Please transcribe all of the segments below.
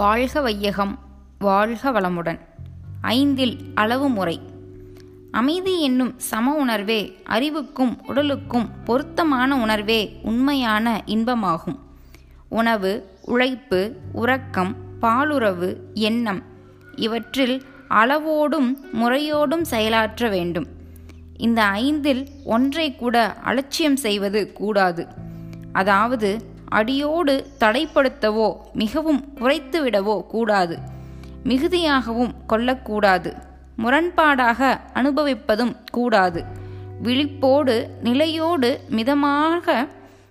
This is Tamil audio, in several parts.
வாழ்க வையகம் வாழ்க வளமுடன். ஐந்தில் அளவு முறை. அமைதி என்னும் சம உணர்வே அறிவுக்கும் உடலுக்கும் பொருத்தமான உணர்வே உண்மையான இன்பமாகும். உணவு உழைப்பு உறக்கம் பாலுறவு எண்ணம் இவற்றில் அளவோடும் முறையோடும் செயலாற்ற வேண்டும். இந்த ஐந்தில் ஒன்றை கூட அலட்சியம் செய்வது கூடாது. அதாவது அடியோடு தடைப்படுத்தவோ மிகவும் குறைத்துவிடவோ கூடாது. மிகுதியாகவும் கொள்ளக்கூடாது. முரண்பாடாக அனுபவிப்பதும் கூடாது. விழிப்போடு நிலையோடு மிதமாக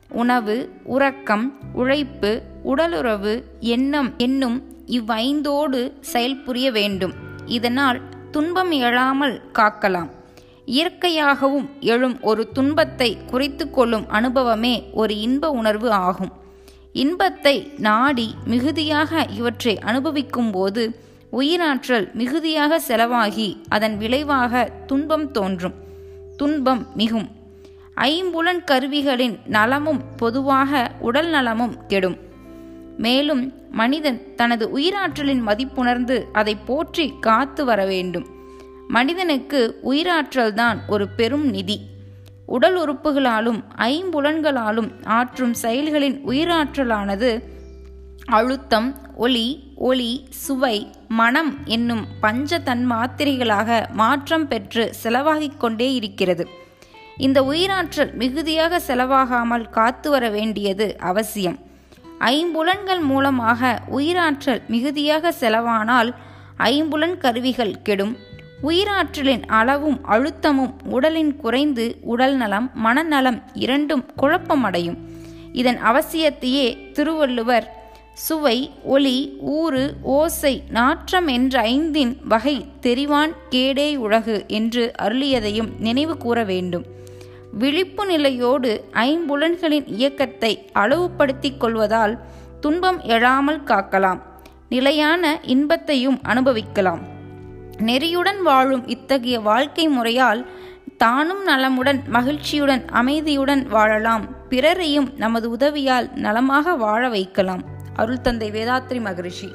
உணவு உறக்கம் உழைப்பு உடலுறவு எண்ணம் என்னும் இவ்வைந்தோடு செயல்புரிய வேண்டும். இதனால் துன்பம் எழாமல் காக்கலாம். இயற்கையாகவும் எழும் ஒரு துன்பத்தை குறைத்து கொள்ளும் அனுபவமே ஒரு இன்ப உணர்வு ஆகும். இன்பத்தை நாடி மிகுதியாக இவற்றை அனுபவிக்கும் போது உயிராற்றல் மிகுதியாக செலவாகி அதன் விளைவாக துன்பம் தோன்றும். துன்பம் மிகும். ஐம்புலன் கருவிகளின் நலமும் பொதுவாக உடல் நலமும் கெடும். மேலும் மனிதன் தனது உயிராற்றலின் மதிப்புணர்ந்து அதை போற்றி காத்து வர வேண்டும். மனிதனுக்கு உயிராற்றல்தான் ஒரு பெரும் நிதி. உடல் உறுப்புகளாலும் ஐம்புலன்களாலும் ஆற்றும் செயல்களின் உயிராற்றலானது அழுத்தம் ஒளி ஒளி சுவை மனம் என்னும் பஞ்ச தன்மாத்திரைகளாக மாற்றம் பெற்று செலவாகிக் கொண்டே இருக்கிறது. இந்த உயிராற்றல் மிகுதியாக செலவாகாமல் காத்து வர வேண்டியது அவசியம். ஐம்புலன்கள் மூலமாக உயிராற்றல் மிகுதியாக செலவானால் ஐம்புலன் கருவிகள் கெடும். உயிராற்றலின் அளவும் அழுத்தமும் உடலின் குறைந்து உடல் நலம் மனநலம் இரண்டும் குழப்பமடையும். இதன் அவசியத்தையே திருவள்ளுவர் சுவை ஒளி ஊறு ஓசை நாற்றம் என்ற ஐந்தின் வகை தெரிவான் கேடே உலகு என்று அருளியதையும் நினைவு கூற வேண்டும். விழிப்பு நிலையோடு ஐம்புலன்களின் இயக்கத்தை அளவுபடுத்திக் கொள்வதால் துன்பம் எழாமல் காக்கலாம். நிலையான இன்பத்தையும் அனுபவிக்கலாம். நெறியுடன் வாழும் இத்தகைய வாழ்க்கை முறையால் தானும் நலமுடன் மகிழ்ச்சியுடன் அமைதியுடன் வாழலாம். பிறரையும் நமது உதவியால் நலமாக வாழ வைக்கலாம். அருள் தந்தை வேதாத்ரி மகரிஷி.